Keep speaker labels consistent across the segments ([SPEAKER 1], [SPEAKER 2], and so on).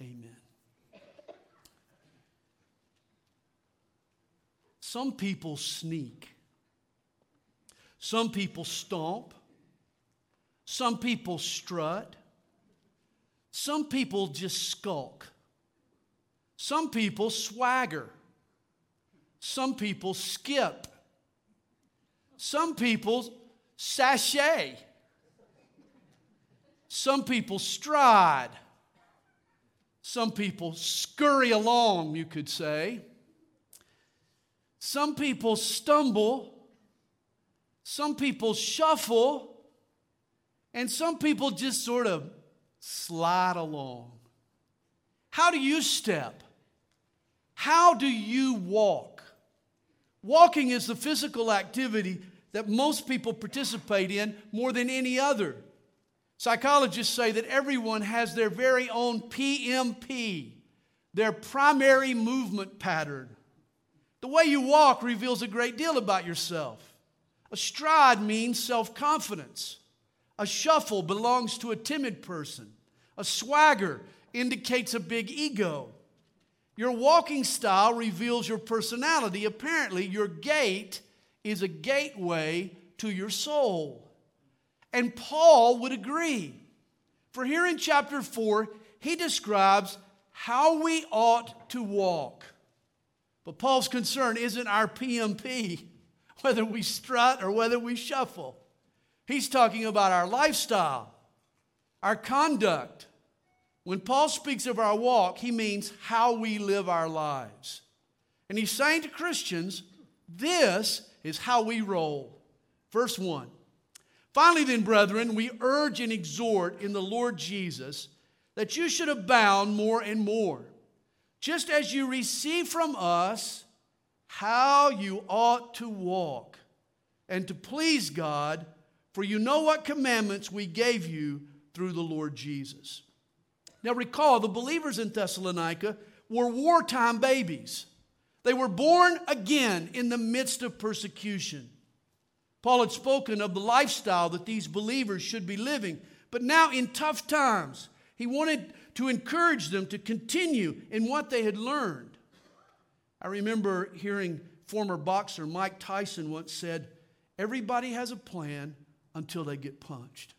[SPEAKER 1] Amen. Some people sneak. Some people stomp. Some people strut. Some people just skulk. Some people swagger. Some people skip. Some people sashay. Some people stride. Some people scurry along, you could say. Some people stumble. Some people shuffle. And some people just sort of slide along. How do you step? How do you walk? Walking is the physical activity that most people participate in more than any other. Psychologists say that everyone has their very own PMP, their primary movement pattern. The way you walk reveals a great deal about yourself. A stride means self confidence. A shuffle belongs to a timid person. A swagger indicates a big ego. Your walking style reveals your personality. Apparently, your gait is a gateway to your soul. And Paul would agree. For here in chapter 4, he describes how we ought to walk. But Paul's concern isn't our PMP, whether we strut or whether we shuffle. He's talking about our lifestyle, our conduct. When Paul speaks of our walk, he means how we live our lives. And he's saying to Christians, this is how we roll. Verse 1 Finally, then, brethren, we urge and exhort in the Lord Jesus that you should abound more and more, just as you receive from us how you ought to walk and to please God, for you know what commandments we gave you through the Lord Jesus. Now, recall the believers in Thessalonica were wartime babies. They were born again in the midst of persecution. Paul had spoken of the lifestyle that these believers should be living, but now in tough times, he wanted to encourage them to continue in what they had learned. I remember hearing former boxer Mike Tyson once said, Everybody has a plan until they get punched.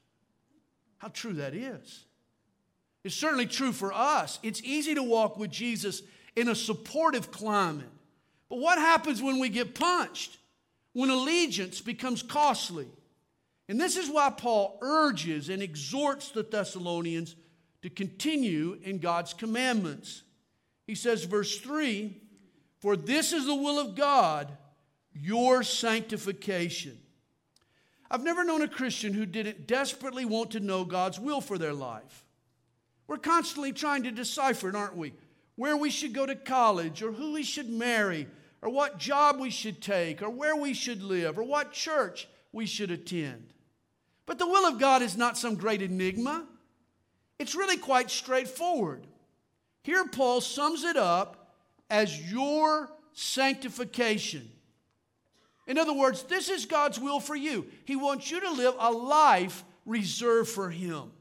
[SPEAKER 1] How true that is. It's certainly true for us. It's easy to walk with Jesus in a supportive climate. But what happens when we get punched? When allegiance becomes costly. And this is why Paul urges and exhorts the Thessalonians to continue in God's commandments. He says, verse 3 For this is the will of God, your sanctification. I've never known a Christian who didn't desperately want to know God's will for their life. We're constantly trying to decipher it, aren't we? Where we should go to college, or who we should marry, or what job we should take, or where we should live, or what church we should attend. But the will of God is not some great enigma, it's really quite straightforward. Here, Paul sums it up as your sanctification. In other words, this is God's will for you. He wants you to live a life reserved for Him.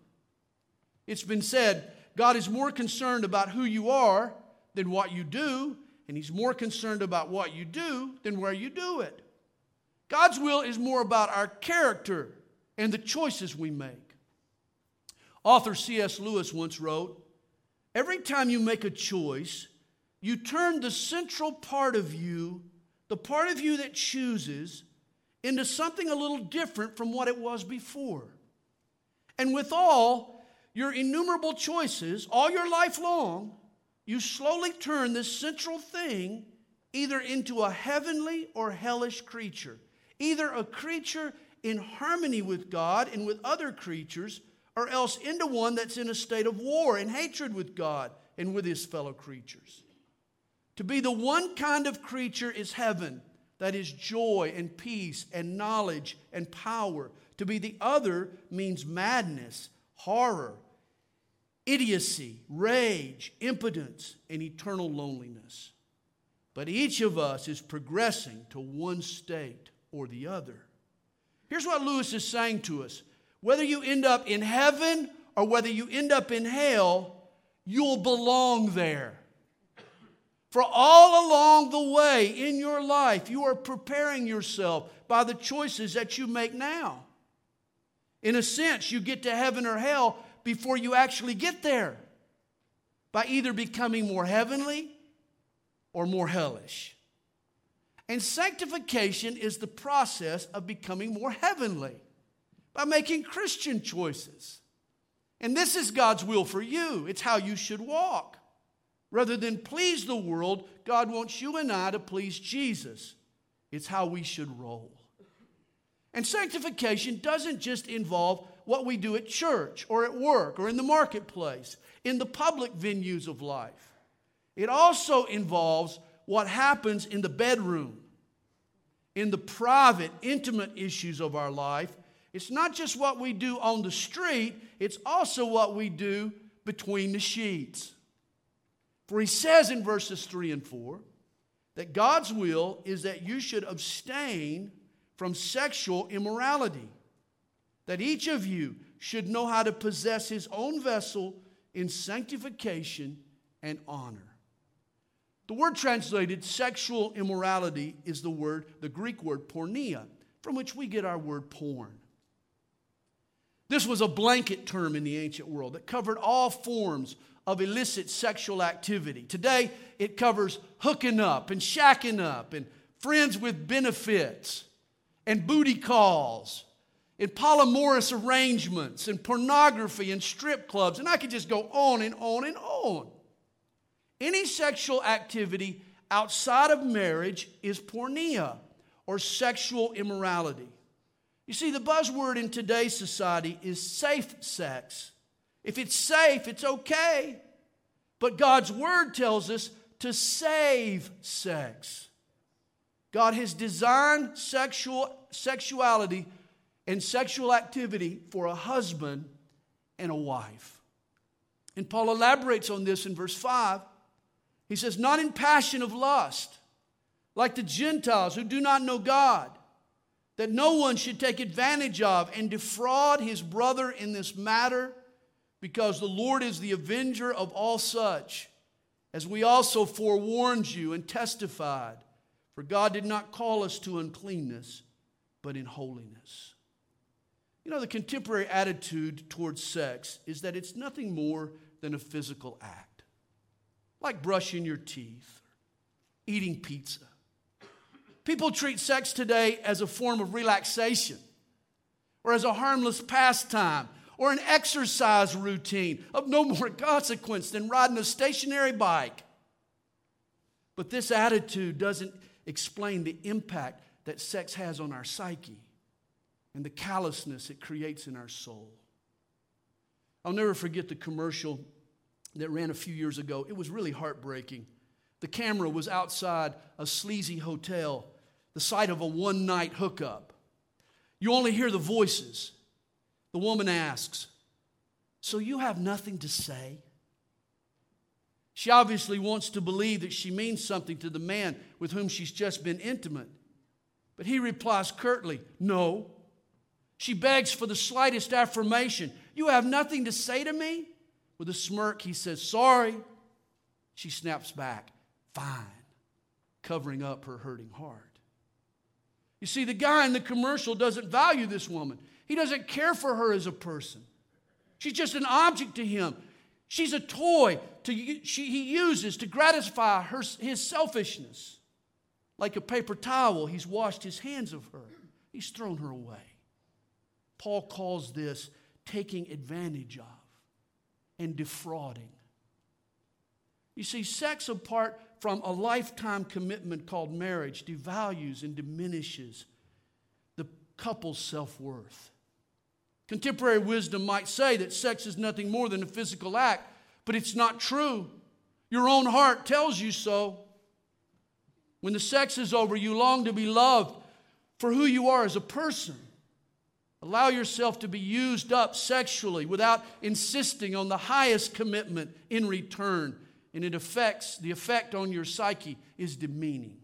[SPEAKER 1] It's been said God is more concerned about who you are than what you do, and He's more concerned about what you do than where you do it. God's will is more about our character and the choices we make. Author C.S. Lewis once wrote Every time you make a choice, you turn the central part of you, the part of you that chooses, into something a little different from what it was before. And with all your innumerable choices, all your life long, you slowly turn this central thing either into a heavenly or hellish creature, either a creature in harmony with God and with other creatures, or else into one that's in a state of war and hatred with God and with his fellow creatures. To be the one kind of creature is heaven, that is joy and peace and knowledge and power. To be the other means madness, horror, idiocy, rage, impotence, and eternal loneliness. But each of us is progressing to one state or the other. Here's what Lewis is saying to us whether you end up in heaven or whether you end up in hell, you'll belong there. For all along the way in your life, you are preparing yourself by the choices that you make now. In a sense, you get to heaven or hell before you actually get there by either becoming more heavenly or more hellish. And sanctification is the process of becoming more heavenly by making Christian choices. And this is God's will for you, it's how you should walk. Rather than please the world, God wants you and I to please Jesus. It's how we should roll. And sanctification doesn't just involve what we do at church or at work or in the marketplace, in the public venues of life. It also involves what happens in the bedroom, in the private, intimate issues of our life. It's not just what we do on the street, it's also what we do between the sheets. For he says in verses 3 and 4 that God's will is that you should abstain from sexual immorality, that each of you should know how to possess his own vessel in sanctification and honor. The word translated sexual immorality is the word, the Greek word porneia, from which we get our word porn. This was a blanket term in the ancient world that covered all forms of illicit sexual activity. Today, it covers hooking up and shacking up and friends with benefits and booty calls and polyamorous arrangements and pornography and strip clubs. And I could just go on and on and on. Any sexual activity outside of marriage is porneia or sexual immorality. You see, the buzzword in today's society is safe sex. If it's safe, it's okay. But God's word tells us to save sex. God has designed sexual, sexuality and sexual activity for a husband and a wife. And Paul elaborates on this in verse 5. He says, Not in passion of lust, like the Gentiles who do not know God, that no one should take advantage of and defraud his brother in this matter, because the Lord is the avenger of all such, as we also forewarned you and testified. For God did not call us to uncleanness, but in holiness. You know, the contemporary attitude towards sex is that it's nothing more than a physical act, like brushing your teeth, eating pizza. People treat sex today as a form of relaxation or as a harmless pastime or an exercise routine of no more consequence than riding a stationary bike. But this attitude doesn't explain the impact that sex has on our psyche and the callousness it creates in our soul. I'll never forget the commercial that ran a few years ago. It was really heartbreaking. The camera was outside a sleazy hotel, the site of a one night hookup. You only hear the voices. The woman asks, So you have nothing to say? She obviously wants to believe that she means something to the man with whom she's just been intimate. But he replies curtly, No. She begs for the slightest affirmation. You have nothing to say to me? With a smirk, he says, Sorry. She snaps back, Fine, covering up her hurting heart. You see, the guy in the commercial doesn't value this woman, he doesn't care for her as a person. She's just an object to him. She's a toy to, she, he uses to gratify her, his selfishness. Like a paper towel, he's washed his hands of her, he's thrown her away. Paul calls this taking advantage of and defrauding. You see, sex apart from a lifetime commitment called marriage devalues and diminishes the couple's self worth. Contemporary wisdom might say that sex is nothing more than a physical act, but it's not true. Your own heart tells you so. When the sex is over, you long to be loved for who you are as a person. Allow yourself to be used up sexually without insisting on the highest commitment in return, and it affects the effect on your psyche is demeaning.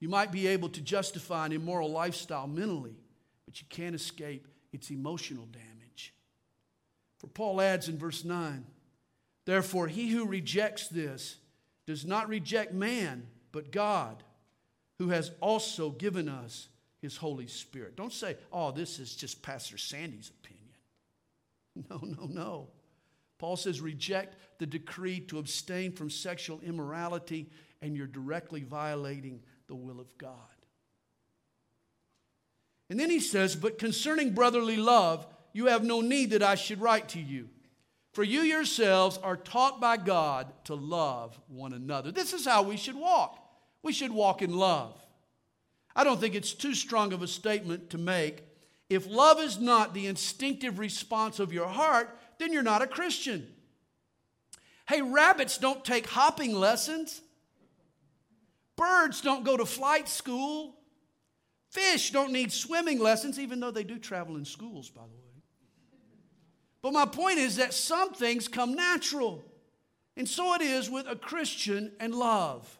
[SPEAKER 1] You might be able to justify an immoral lifestyle mentally, but you can't escape its emotional damage. For Paul adds in verse 9, Therefore, he who rejects this does not reject man, but God, who has also given us his Holy Spirit. Don't say, oh, this is just Pastor Sandy's opinion. No, no, no. Paul says, reject the decree to abstain from sexual immorality, and you're directly violating the will of God. And then he says, But concerning brotherly love, you have no need that I should write to you. For you yourselves are taught by God to love one another. This is how we should walk. We should walk in love. I don't think it's too strong of a statement to make. If love is not the instinctive response of your heart, then you're not a Christian. Hey, rabbits don't take hopping lessons. Birds don't go to flight school. Fish don't need swimming lessons, even though they do travel in schools, by the way. But my point is that some things come natural. And so it is with a Christian and love.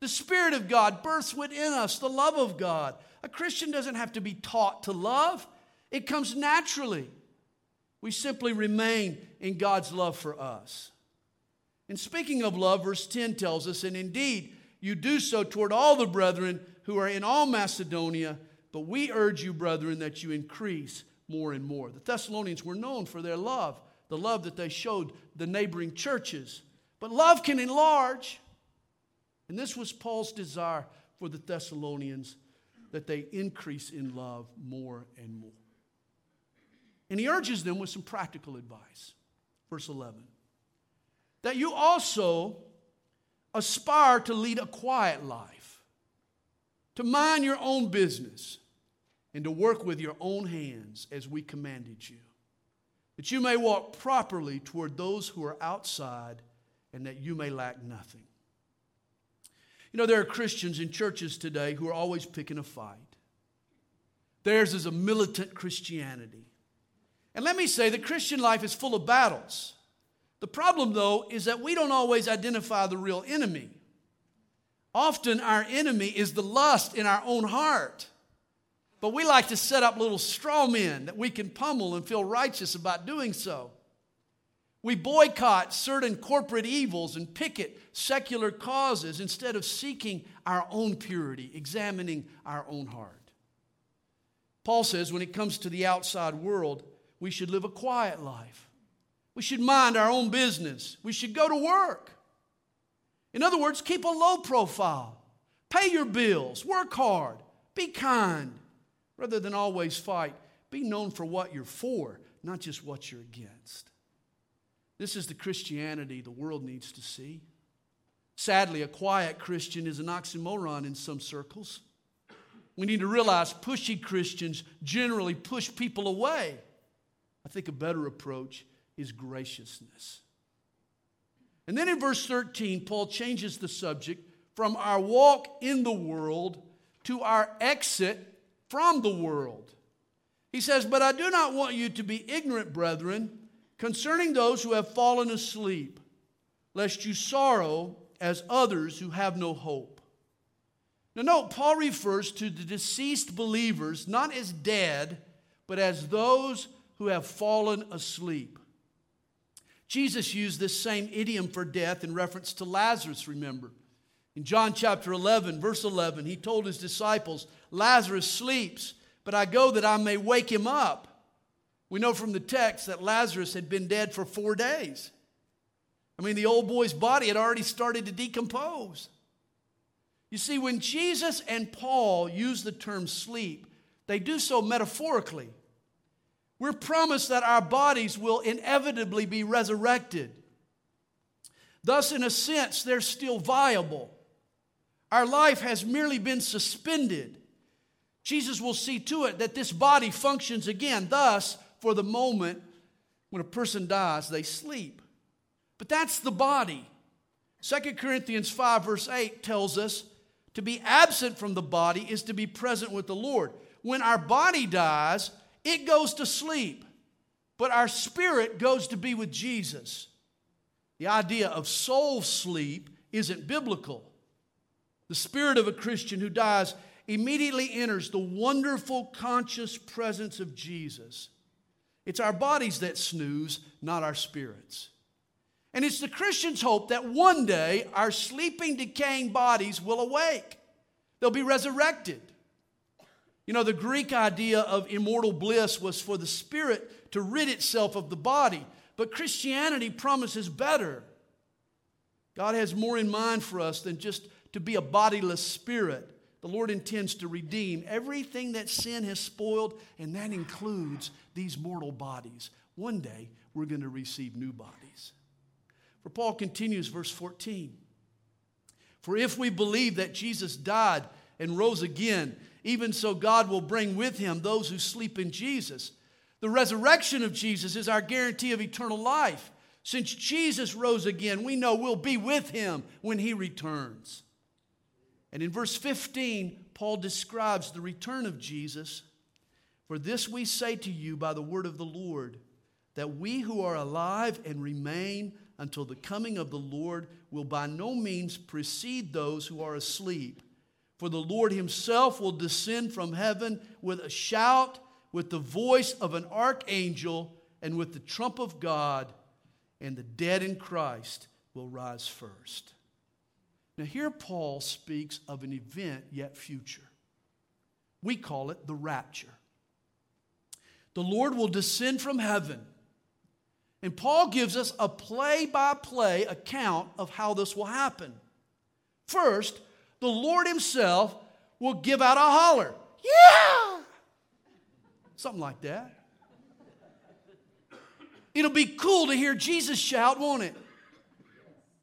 [SPEAKER 1] The Spirit of God births within us the love of God. A Christian doesn't have to be taught to love, it comes naturally. We simply remain in God's love for us. And speaking of love, verse 10 tells us, and indeed, you do so toward all the brethren who are in all Macedonia, but we urge you, brethren, that you increase more and more. The Thessalonians were known for their love, the love that they showed the neighboring churches. But love can enlarge. And this was Paul's desire for the Thessalonians that they increase in love more and more. And he urges them with some practical advice. Verse 11 that you also aspire to lead a quiet life, to mind your own business and to work with your own hands as we commanded you, that you may walk properly toward those who are outside and that you may lack nothing. You know, there are Christians in churches today who are always picking a fight. Theirs is a militant Christianity. And let me say, the Christian life is full of battles. The problem, though, is that we don't always identify the real enemy. Often, our enemy is the lust in our own heart. But we like to set up little straw men that we can pummel and feel righteous about doing so. We boycott certain corporate evils and picket secular causes instead of seeking our own purity, examining our own heart. Paul says when it comes to the outside world, we should live a quiet life. We should mind our own business. We should go to work. In other words, keep a low profile. Pay your bills. Work hard. Be kind rather than always fight, be known for what you're for, not just what you're against. This is the Christianity the world needs to see. Sadly, a quiet Christian is an oxymoron in some circles. We need to realize pushy Christians generally push people away. I think a better approach is graciousness. And then in verse 13, Paul changes the subject from our walk in the world to our exit from the world. He says, But I do not want you to be ignorant, brethren, concerning those who have fallen asleep, lest you sorrow as others who have no hope. Now, note, Paul refers to the deceased believers not as dead, but as those who have fallen asleep. Jesus used this same idiom for death in reference to Lazarus, remember. In John chapter 11, verse 11, he told his disciples, Lazarus sleeps, but I go that I may wake him up. We know from the text that Lazarus had been dead for four days. I mean, the old boy's body had already started to decompose. You see, when Jesus and Paul use the term sleep, they do so metaphorically. We're promised that our bodies will inevitably be resurrected. Thus, in a sense, they're still viable. Our life has merely been suspended. Jesus will see to it that this body functions again. Thus, for the moment, when a person dies, they sleep. But that's the body. 2 Corinthians 5, verse 8 tells us to be absent from the body is to be present with the Lord. When our body dies, it goes to sleep, but our spirit goes to be with Jesus. The idea of soul sleep isn't biblical. The spirit of a Christian who dies immediately enters the wonderful conscious presence of Jesus. It's our bodies that snooze, not our spirits. And it's the Christian's hope that one day our sleeping, decaying bodies will awake. They'll be resurrected. You know, the Greek idea of immortal bliss was for the spirit to rid itself of the body, but Christianity promises better. God has more in mind for us than just to be a bodiless spirit. The Lord intends to redeem everything that sin has spoiled, and that includes these mortal bodies. One day, we're going to receive new bodies. For Paul continues, verse 14. For if we believe that Jesus died and rose again, even so God will bring with him those who sleep in Jesus. The resurrection of Jesus is our guarantee of eternal life. Since Jesus rose again, we know we'll be with him when he returns. And in verse 15, Paul describes the return of Jesus. For this we say to you by the word of the Lord, that we who are alive and remain until the coming of the Lord will by no means precede those who are asleep. For the Lord himself will descend from heaven with a shout, with the voice of an archangel, and with the trump of God, and the dead in Christ will rise first. Now, here Paul speaks of an event yet future. We call it the rapture. The Lord will descend from heaven and Paul gives us a play by play account of how this will happen. First, the Lord Himself will give out a holler. Yeah! Something like that. It'll be cool to hear Jesus shout, won't it?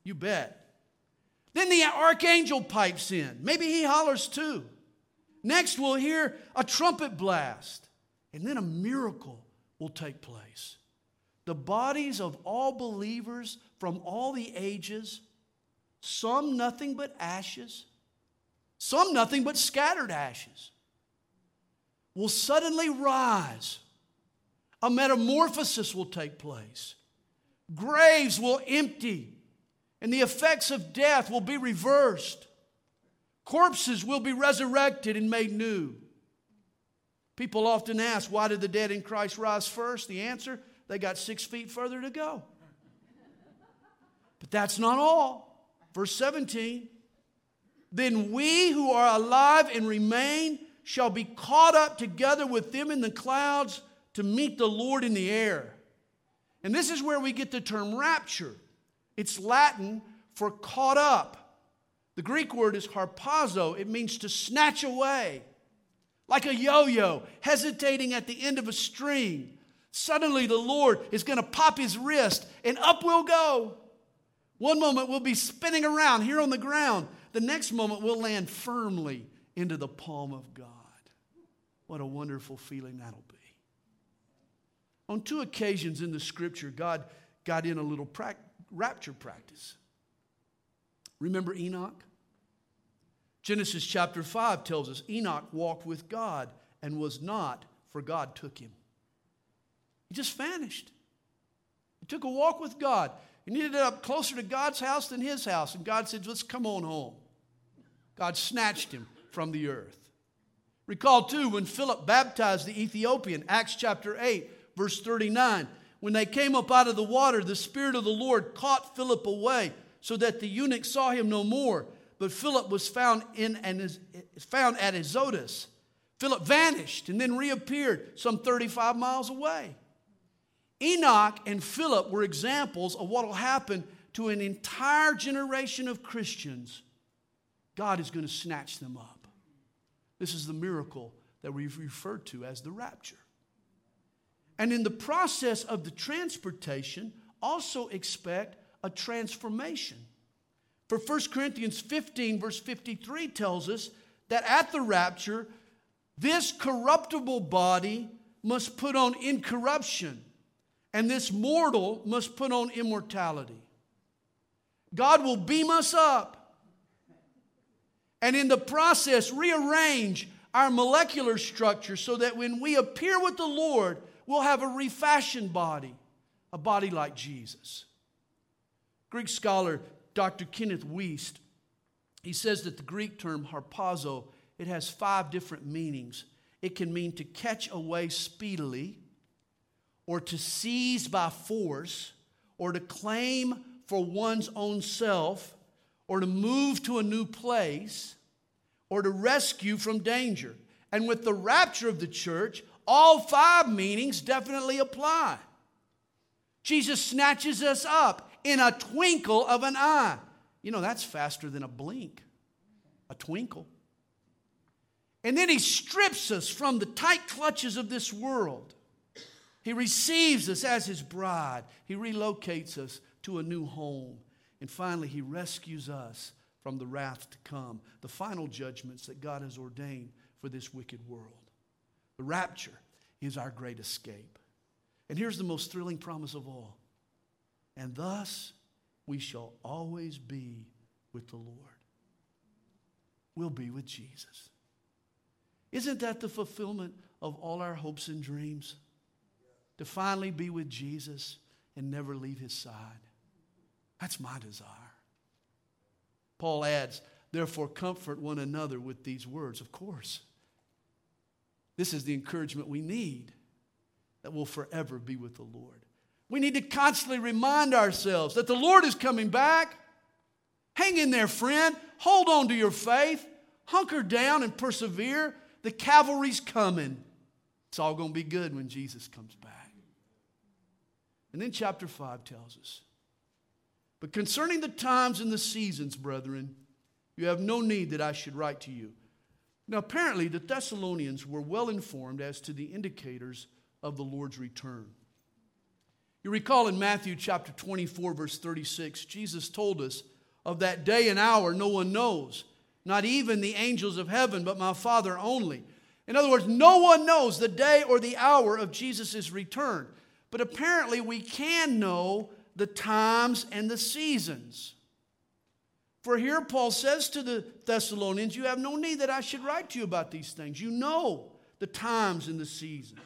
[SPEAKER 1] You bet. Then the archangel pipes in. Maybe he hollers too. Next, we'll hear a trumpet blast. And then a miracle will take place the bodies of all believers from all the ages, some nothing but ashes, some nothing but scattered ashes, will suddenly rise. A metamorphosis will take place. Graves will empty, and the effects of death will be reversed. Corpses will be resurrected and made new. People often ask, why did the dead in Christ rise first? The answer they got six feet further to go. But that's not all. Verse 17 Then we who are alive and remain shall be caught up together with them in the clouds to meet the Lord in the air. And this is where we get the term rapture. It's Latin for caught up. The Greek word is harpazo, it means to snatch away. Like a yo yo, hesitating at the end of a string. Suddenly, the Lord is going to pop his wrist and up we'll go. One moment we'll be spinning around here on the ground, the next moment we'll land firmly into the palm of God. What a wonderful feeling that'll be. On two occasions in the scripture, God got in a little pra- rapture practice. Remember Enoch? Genesis chapter 5 tells us Enoch walked with God and was not, for God took him. He just vanished. He took a walk with God. He needed up closer to God's house than his house. And God said, Let's come on home. God snatched him from the earth. Recall too when Philip baptized the Ethiopian, Acts chapter 8, verse 39. When they came up out of the water, the Spirit of the Lord caught Philip away, so that the eunuch saw him no more. But Philip was found in and is found at Azotus. Philip vanished and then reappeared some 35 miles away. Enoch and Philip were examples of what will happen to an entire generation of Christians. God is going to snatch them up. This is the miracle that we've referred to as the rapture. And in the process of the transportation, also expect a transformation. For 1 Corinthians 15, verse 53 tells us that at the rapture, this corruptible body must put on incorruption and this mortal must put on immortality. God will beam us up and in the process rearrange our molecular structure so that when we appear with the Lord, we'll have a refashioned body, a body like Jesus. Greek scholar Dr. Kenneth Wuest, he says that the Greek term harpazo, it has five different meanings. It can mean to catch away speedily, or to seize by force or to claim for one's own self, or to move to a new place, or to rescue from danger. And with the rapture of the church, all five meanings definitely apply. Jesus snatches us up in a twinkle of an eye. You know, that's faster than a blink, a twinkle. And then he strips us from the tight clutches of this world. He receives us as his bride. He relocates us to a new home. And finally, he rescues us from the wrath to come, the final judgments that God has ordained for this wicked world. The rapture is our great escape. And here's the most thrilling promise of all. And thus we shall always be with the Lord. We'll be with Jesus. Isn't that the fulfillment of all our hopes and dreams? To finally be with Jesus and never leave his side. That's my desire. Paul adds, therefore, comfort one another with these words. Of course. This is the encouragement we need that will forever be with the Lord. We need to constantly remind ourselves that the Lord is coming back. Hang in there, friend. Hold on to your faith. Hunker down and persevere. The cavalry's coming. It's all going to be good when Jesus comes back. And then chapter 5 tells us But concerning the times and the seasons, brethren, you have no need that I should write to you. Now, apparently, the Thessalonians were well informed as to the indicators of the Lord's return. You recall in Matthew chapter 24, verse 36, Jesus told us, Of that day and hour no one knows, not even the angels of heaven, but my Father only. In other words, no one knows the day or the hour of Jesus' return. But apparently, we can know the times and the seasons. For here, Paul says to the Thessalonians, You have no need that I should write to you about these things. You know the times and the seasons.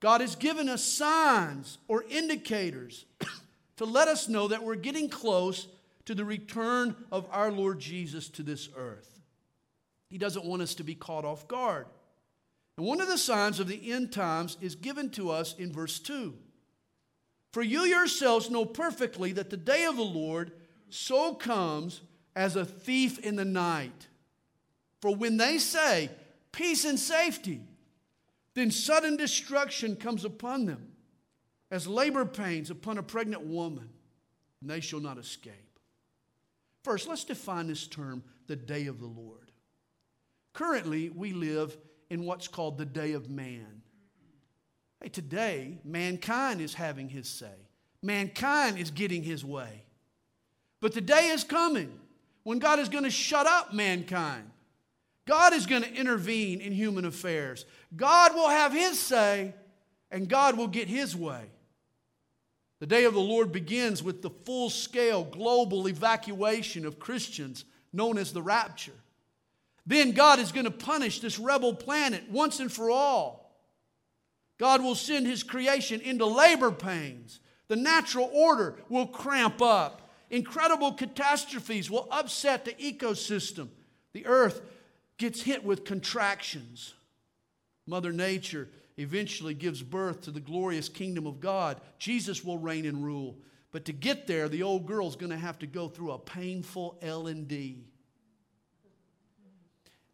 [SPEAKER 1] God has given us signs or indicators to let us know that we're getting close to the return of our Lord Jesus to this earth. He doesn't want us to be caught off guard. And one of the signs of the end times is given to us in verse 2. For you yourselves know perfectly that the day of the Lord so comes as a thief in the night. For when they say peace and safety, then sudden destruction comes upon them as labor pains upon a pregnant woman, and they shall not escape. First, let's define this term, the day of the Lord. Currently, we live in what's called the day of man. Hey, today, mankind is having his say, mankind is getting his way. But the day is coming when God is going to shut up mankind God is going to intervene in human affairs. God will have his say, and God will get his way. The day of the Lord begins with the full scale global evacuation of Christians, known as the rapture. Then God is going to punish this rebel planet once and for all. God will send his creation into labor pains. The natural order will cramp up. Incredible catastrophes will upset the ecosystem. The earth gets hit with contractions. Mother Nature eventually gives birth to the glorious kingdom of God. Jesus will reign and rule. But to get there, the old girl's going to have to go through a painful L&D.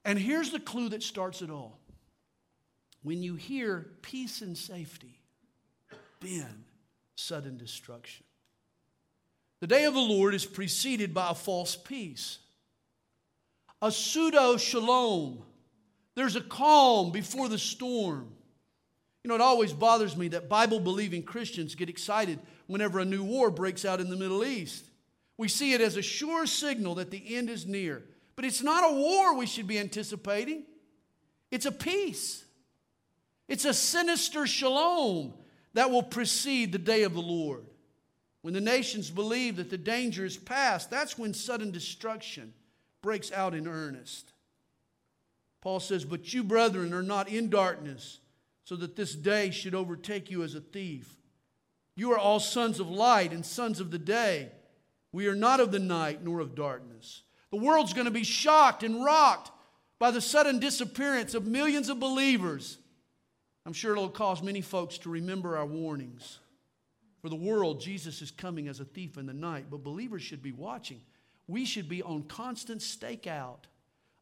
[SPEAKER 1] And here's the clue that starts it all. When you hear peace and safety, then sudden destruction. The day of the Lord is preceded by a false peace a pseudo shalom. There's a calm before the storm. You know, it always bothers me that Bible believing Christians get excited whenever a new war breaks out in the Middle East. We see it as a sure signal that the end is near. But it's not a war we should be anticipating, it's a peace. It's a sinister shalom that will precede the day of the Lord. When the nations believe that the danger is past, that's when sudden destruction breaks out in earnest. Paul says, But you, brethren, are not in darkness, so that this day should overtake you as a thief. You are all sons of light and sons of the day. We are not of the night nor of darkness. The world's going to be shocked and rocked by the sudden disappearance of millions of believers. I'm sure it'll cause many folks to remember our warnings. For the world, Jesus is coming as a thief in the night, but believers should be watching. We should be on constant stakeout,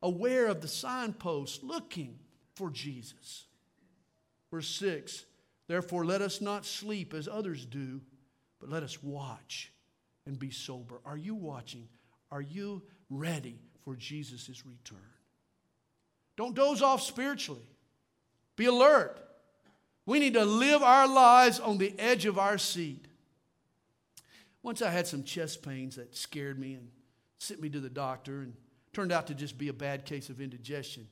[SPEAKER 1] aware of the signposts, looking for Jesus. Verse 6 Therefore, let us not sleep as others do, but let us watch and be sober. Are you watching? Are you ready for Jesus' return? Don't doze off spiritually. Be alert. We need to live our lives on the edge of our seat. Once I had some chest pains that scared me and sent me to the doctor and turned out to just be a bad case of indigestion.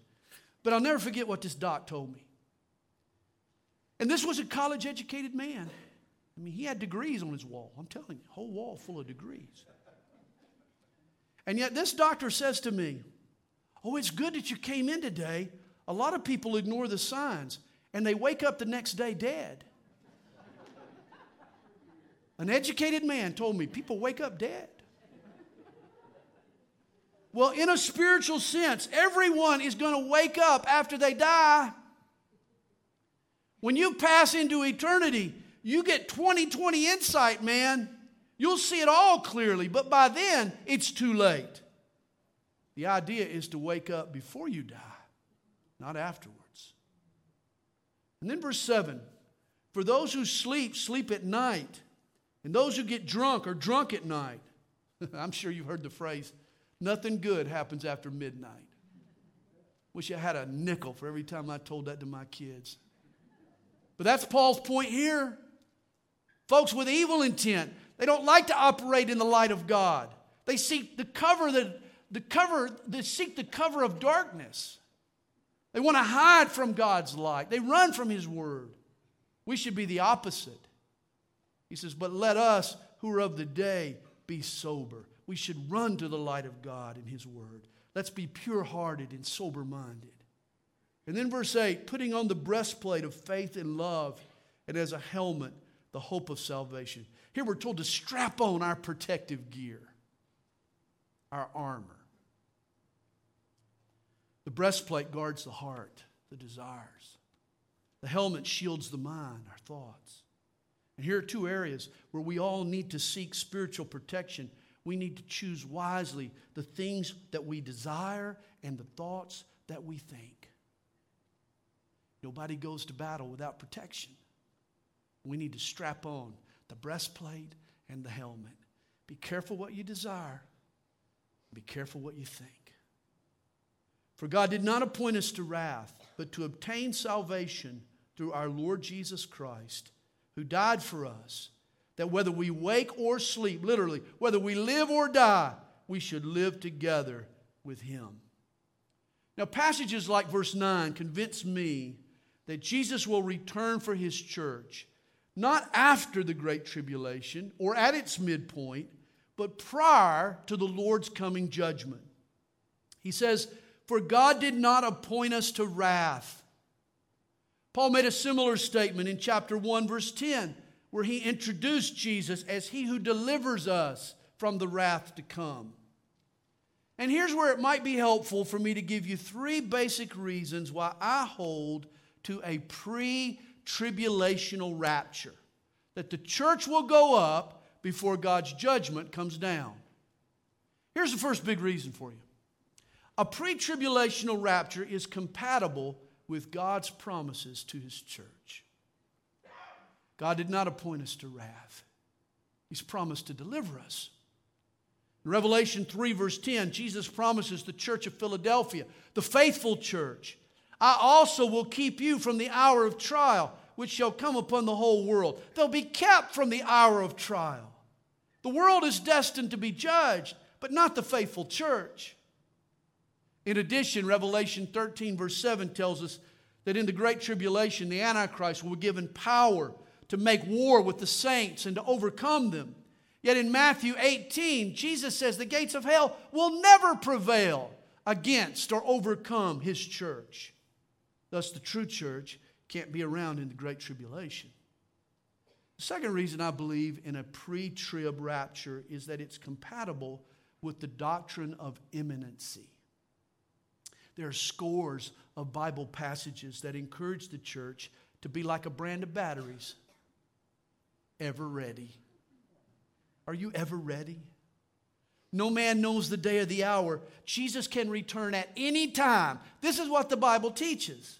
[SPEAKER 1] But I'll never forget what this doc told me. And this was a college educated man. I mean, he had degrees on his wall. I'm telling you, whole wall full of degrees. And yet, this doctor says to me, Oh, it's good that you came in today. A lot of people ignore the signs and they wake up the next day dead. An educated man told me people wake up dead. Well, in a spiritual sense, everyone is going to wake up after they die. When you pass into eternity, you get 2020 insight, man. You'll see it all clearly, but by then, it's too late. The idea is to wake up before you die, not afterwards. And then verse 7 For those who sleep, sleep at night, and those who get drunk are drunk at night. I'm sure you've heard the phrase, nothing good happens after midnight. Wish I had a nickel for every time I told that to my kids. But that's Paul's point here. Folks with evil intent, they don't like to operate in the light of God. They seek the cover the, the cover, they seek the cover of darkness. They want to hide from God's light. They run from His word. We should be the opposite. He says, But let us who are of the day be sober. We should run to the light of God and His word. Let's be pure hearted and sober minded. And then verse 8 putting on the breastplate of faith and love, and as a helmet, the hope of salvation. Here we're told to strap on our protective gear, our armor. The breastplate guards the heart, the desires. The helmet shields the mind, our thoughts. And here are two areas where we all need to seek spiritual protection. We need to choose wisely the things that we desire and the thoughts that we think. Nobody goes to battle without protection. We need to strap on the breastplate and the helmet. Be careful what you desire, be careful what you think. For God did not appoint us to wrath, but to obtain salvation through our Lord Jesus Christ, who died for us, that whether we wake or sleep, literally, whether we live or die, we should live together with Him. Now, passages like verse 9 convince me that Jesus will return for His church, not after the Great Tribulation or at its midpoint, but prior to the Lord's coming judgment. He says, for God did not appoint us to wrath. Paul made a similar statement in chapter 1, verse 10, where he introduced Jesus as he who delivers us from the wrath to come. And here's where it might be helpful for me to give you three basic reasons why I hold to a pre tribulational rapture that the church will go up before God's judgment comes down. Here's the first big reason for you a pre tribulational rapture is compatible with God's promises to his church. God did not appoint us to wrath, He's promised to deliver us. In Revelation 3, verse 10, Jesus promises the church of Philadelphia, the faithful church, I also will keep you from the hour of trial, which shall come upon the whole world. They'll be kept from the hour of trial. The world is destined to be judged, but not the faithful church. In addition, Revelation 13, verse 7 tells us that in the Great Tribulation, the Antichrist will be given power to make war with the saints and to overcome them. Yet in Matthew 18, Jesus says the gates of hell will never prevail against or overcome his church. Thus, the true church can't be around in the Great Tribulation. The second reason I believe in a pre trib rapture is that it's compatible with the doctrine of imminency. There are scores of Bible passages that encourage the church to be like a brand of batteries. Ever ready? Are you ever ready? No man knows the day or the hour. Jesus can return at any time. This is what the Bible teaches.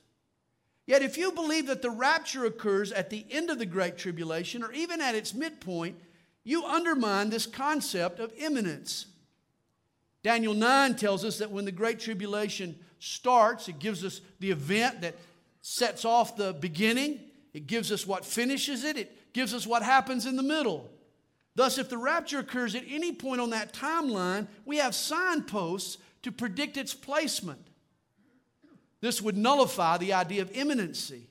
[SPEAKER 1] Yet, if you believe that the rapture occurs at the end of the Great Tribulation or even at its midpoint, you undermine this concept of imminence. Daniel 9 tells us that when the Great Tribulation starts, it gives us the event that sets off the beginning, it gives us what finishes it, it gives us what happens in the middle. Thus, if the rapture occurs at any point on that timeline, we have signposts to predict its placement. This would nullify the idea of imminency.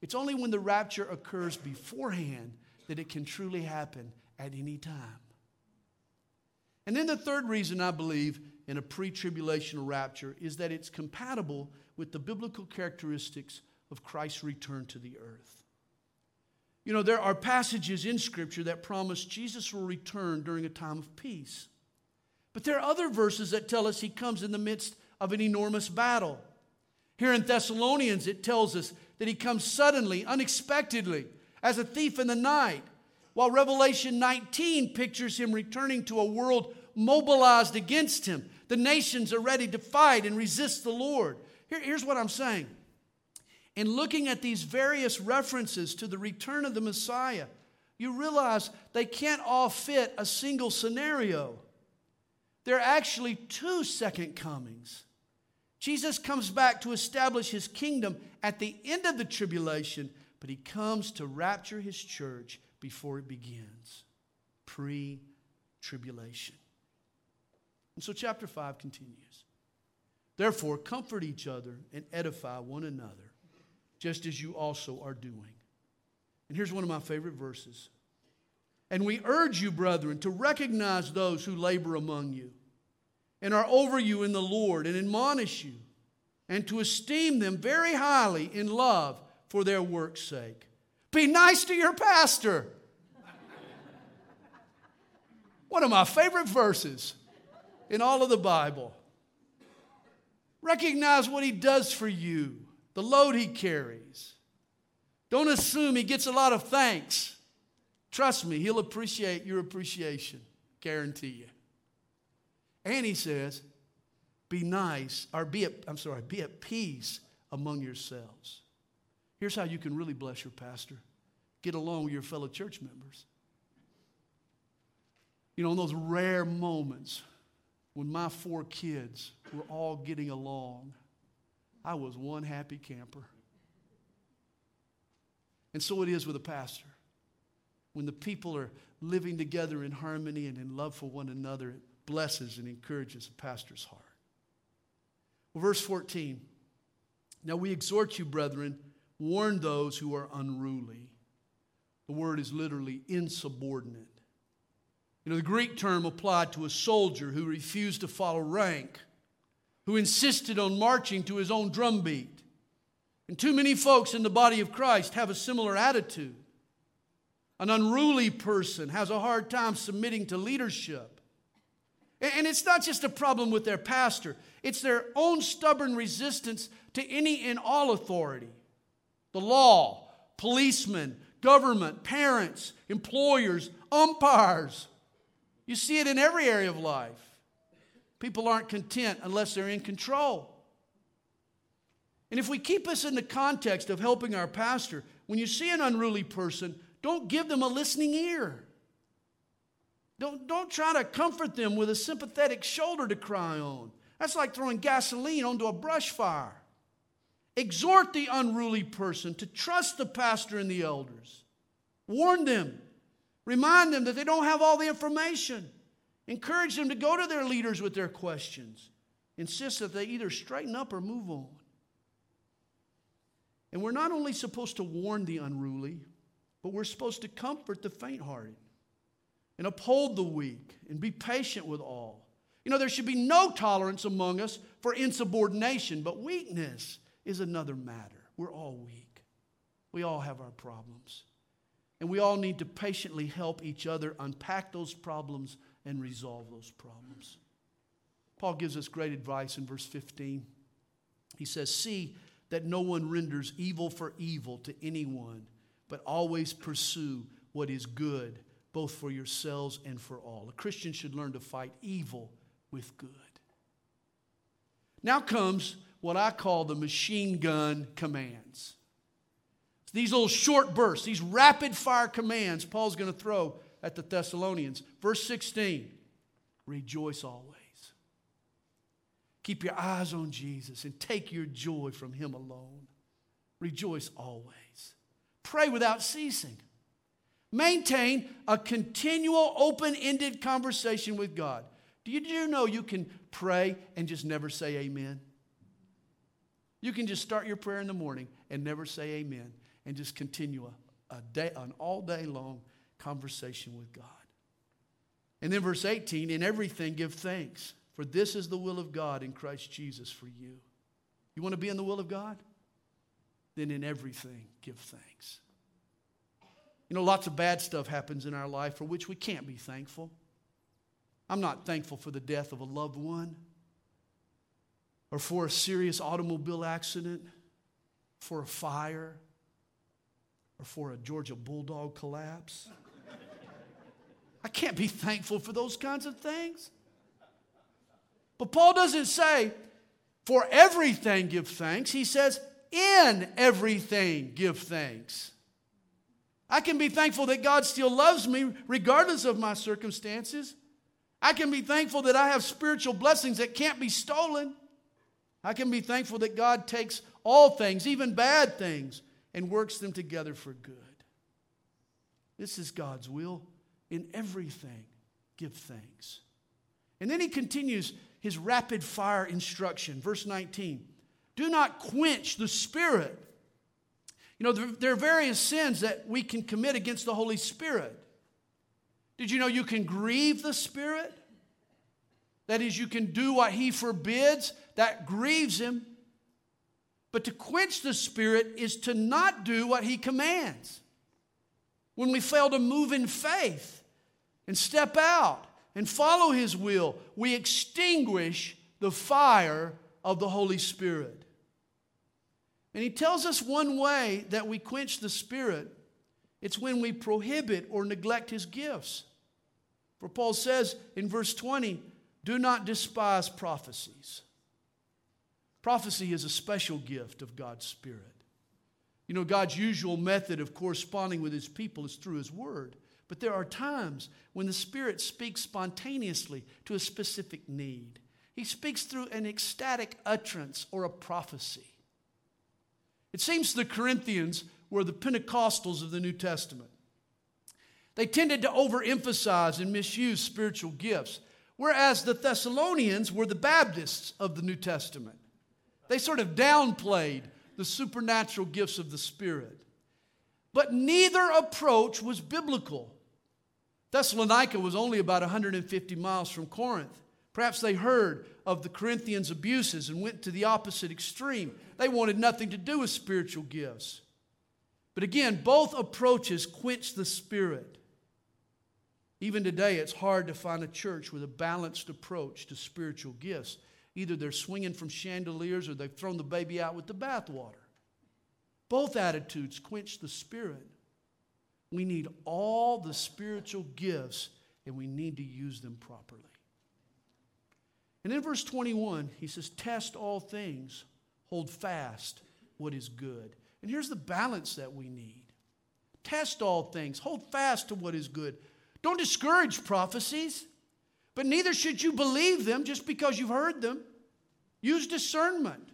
[SPEAKER 1] It's only when the rapture occurs beforehand that it can truly happen at any time. And then the third reason I believe in a pre tribulational rapture is that it's compatible with the biblical characteristics of Christ's return to the earth. You know, there are passages in Scripture that promise Jesus will return during a time of peace. But there are other verses that tell us he comes in the midst of an enormous battle. Here in Thessalonians, it tells us that he comes suddenly, unexpectedly, as a thief in the night, while Revelation 19 pictures him returning to a world mobilized against him. The nations are ready to fight and resist the Lord. Here, here's what I'm saying. In looking at these various references to the return of the Messiah, you realize they can't all fit a single scenario. There are actually two second comings. Jesus comes back to establish his kingdom at the end of the tribulation, but he comes to rapture his church before it begins pre tribulation. And so, chapter 5 continues. Therefore, comfort each other and edify one another, just as you also are doing. And here's one of my favorite verses. And we urge you, brethren, to recognize those who labor among you and are over you in the Lord and admonish you, and to esteem them very highly in love for their work's sake. Be nice to your pastor. One of my favorite verses in all of the Bible. Recognize what he does for you, the load he carries. Don't assume he gets a lot of thanks. Trust me, he'll appreciate your appreciation. Guarantee you. And he says, be nice, or be at, I'm sorry, be at peace among yourselves. Here's how you can really bless your pastor get along with your fellow church members. You know, in those rare moments when my four kids were all getting along, I was one happy camper. And so it is with a pastor. When the people are living together in harmony and in love for one another, it blesses and encourages a pastor's heart. Well, verse 14. Now we exhort you, brethren, warn those who are unruly. The word is literally insubordinate. You know, the Greek term applied to a soldier who refused to follow rank, who insisted on marching to his own drumbeat. And too many folks in the body of Christ have a similar attitude. An unruly person has a hard time submitting to leadership. And it's not just a problem with their pastor, it's their own stubborn resistance to any and all authority. The law, policemen, government, parents, employers, umpires, you see it in every area of life. People aren't content unless they're in control. And if we keep this in the context of helping our pastor, when you see an unruly person, don't give them a listening ear. Don't, don't try to comfort them with a sympathetic shoulder to cry on. That's like throwing gasoline onto a brush fire. Exhort the unruly person to trust the pastor and the elders. Warn them Remind them that they don't have all the information. Encourage them to go to their leaders with their questions. Insist that they either straighten up or move on. And we're not only supposed to warn the unruly, but we're supposed to comfort the faint hearted and uphold the weak and be patient with all. You know, there should be no tolerance among us for insubordination, but weakness is another matter. We're all weak, we all have our problems. And we all need to patiently help each other unpack those problems and resolve those problems. Paul gives us great advice in verse 15. He says, See that no one renders evil for evil to anyone, but always pursue what is good, both for yourselves and for all. A Christian should learn to fight evil with good. Now comes what I call the machine gun commands. These little short bursts, these rapid fire commands Paul's going to throw at the Thessalonians. Verse 16 Rejoice always. Keep your eyes on Jesus and take your joy from Him alone. Rejoice always. Pray without ceasing. Maintain a continual, open ended conversation with God. Do you, do you know you can pray and just never say amen? You can just start your prayer in the morning and never say amen and just continue a, a day, an all day long conversation with God. And then verse 18, in everything give thanks, for this is the will of God in Christ Jesus for you. You want to be in the will of God? Then in everything give thanks. You know, lots of bad stuff happens in our life for which we can't be thankful. I'm not thankful for the death of a loved one or for a serious automobile accident, for a fire, or for a Georgia Bulldog collapse. I can't be thankful for those kinds of things. But Paul doesn't say, for everything give thanks. He says, in everything give thanks. I can be thankful that God still loves me regardless of my circumstances. I can be thankful that I have spiritual blessings that can't be stolen. I can be thankful that God takes all things, even bad things, and works them together for good. This is God's will. In everything, give thanks. And then he continues his rapid fire instruction. Verse 19 Do not quench the Spirit. You know, there, are various sins that we can commit against the Holy Spirit. Did you know you can grieve the Spirit? That is, you can do what He forbids, that grieves Him. But to quench the Spirit is to not do what He commands. When we fail to move in faith and step out and follow His will, we extinguish the fire of the Holy Spirit. And He tells us one way that we quench the Spirit it's when we prohibit or neglect His gifts. For Paul says in verse 20, do not despise prophecies. Prophecy is a special gift of God's Spirit. You know, God's usual method of corresponding with His people is through His Word. But there are times when the Spirit speaks spontaneously to a specific need. He speaks through an ecstatic utterance or a prophecy. It seems the Corinthians were the Pentecostals of the New Testament. They tended to overemphasize and misuse spiritual gifts, whereas the Thessalonians were the Baptists of the New Testament. They sort of downplayed the supernatural gifts of the Spirit. But neither approach was biblical. Thessalonica was only about 150 miles from Corinth. Perhaps they heard of the Corinthians' abuses and went to the opposite extreme. They wanted nothing to do with spiritual gifts. But again, both approaches quench the spirit. Even today, it's hard to find a church with a balanced approach to spiritual gifts. Either they're swinging from chandeliers or they've thrown the baby out with the bathwater. Both attitudes quench the spirit. We need all the spiritual gifts and we need to use them properly. And in verse 21, he says, Test all things, hold fast what is good. And here's the balance that we need test all things, hold fast to what is good. Don't discourage prophecies. But neither should you believe them just because you've heard them. Use discernment.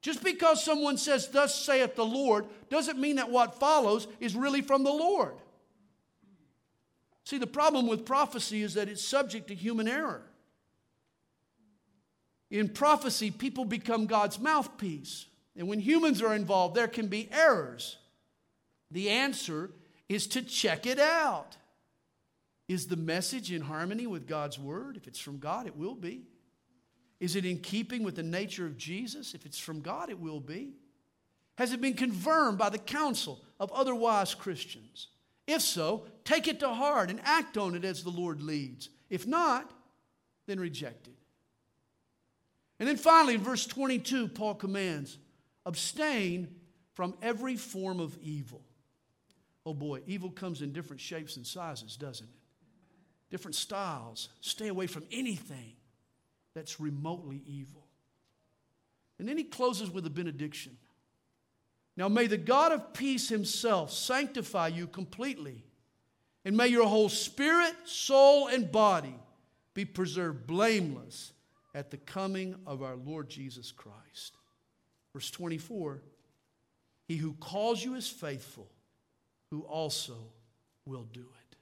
[SPEAKER 1] Just because someone says, Thus saith the Lord, doesn't mean that what follows is really from the Lord. See, the problem with prophecy is that it's subject to human error. In prophecy, people become God's mouthpiece. And when humans are involved, there can be errors. The answer is to check it out. Is the message in harmony with God's word? If it's from God, it will be. Is it in keeping with the nature of Jesus? If it's from God, it will be. Has it been confirmed by the counsel of other wise Christians? If so, take it to heart and act on it as the Lord leads. If not, then reject it. And then finally, in verse 22, Paul commands abstain from every form of evil. Oh boy, evil comes in different shapes and sizes, doesn't it? Different styles. Stay away from anything that's remotely evil. And then he closes with a benediction. Now may the God of peace himself sanctify you completely, and may your whole spirit, soul, and body be preserved blameless at the coming of our Lord Jesus Christ. Verse 24 He who calls you is faithful, who also will do it.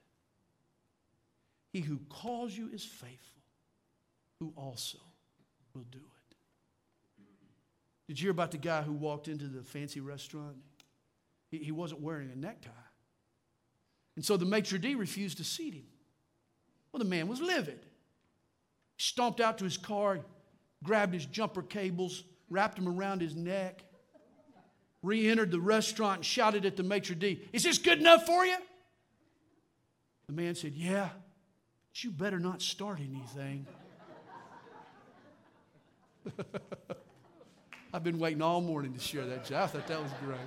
[SPEAKER 1] He who calls you is faithful, who also will do it. Did you hear about the guy who walked into the fancy restaurant? He, he wasn't wearing a necktie. And so the maitre d' refused to seat him. Well, the man was livid. He stomped out to his car, grabbed his jumper cables, wrapped them around his neck, re entered the restaurant, and shouted at the maitre d', Is this good enough for you? The man said, Yeah, but you better not start anything. I've been waiting all morning to share that. I thought that was great.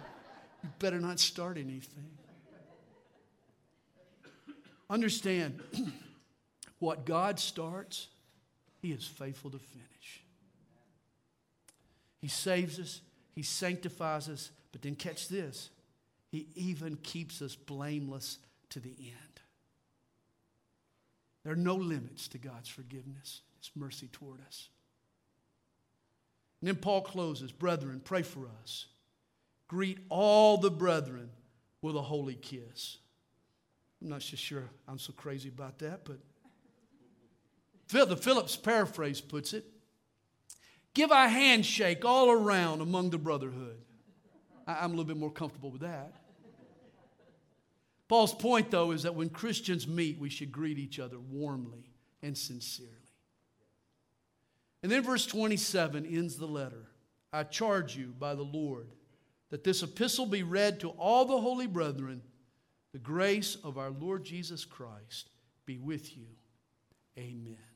[SPEAKER 1] You better not start anything. Understand what God starts, He is faithful to finish. He saves us, He sanctifies us, but then catch this He even keeps us blameless to the end. There are no limits to God's forgiveness, His mercy toward us. And then Paul closes Brethren, pray for us. Greet all the brethren with a holy kiss. I'm not so sure I'm so crazy about that, but the Phillips paraphrase puts it give a handshake all around among the brotherhood. I'm a little bit more comfortable with that. Paul's point, though, is that when Christians meet, we should greet each other warmly and sincerely. And then verse 27 ends the letter I charge you by the Lord that this epistle be read to all the holy brethren. The grace of our Lord Jesus Christ be with you. Amen.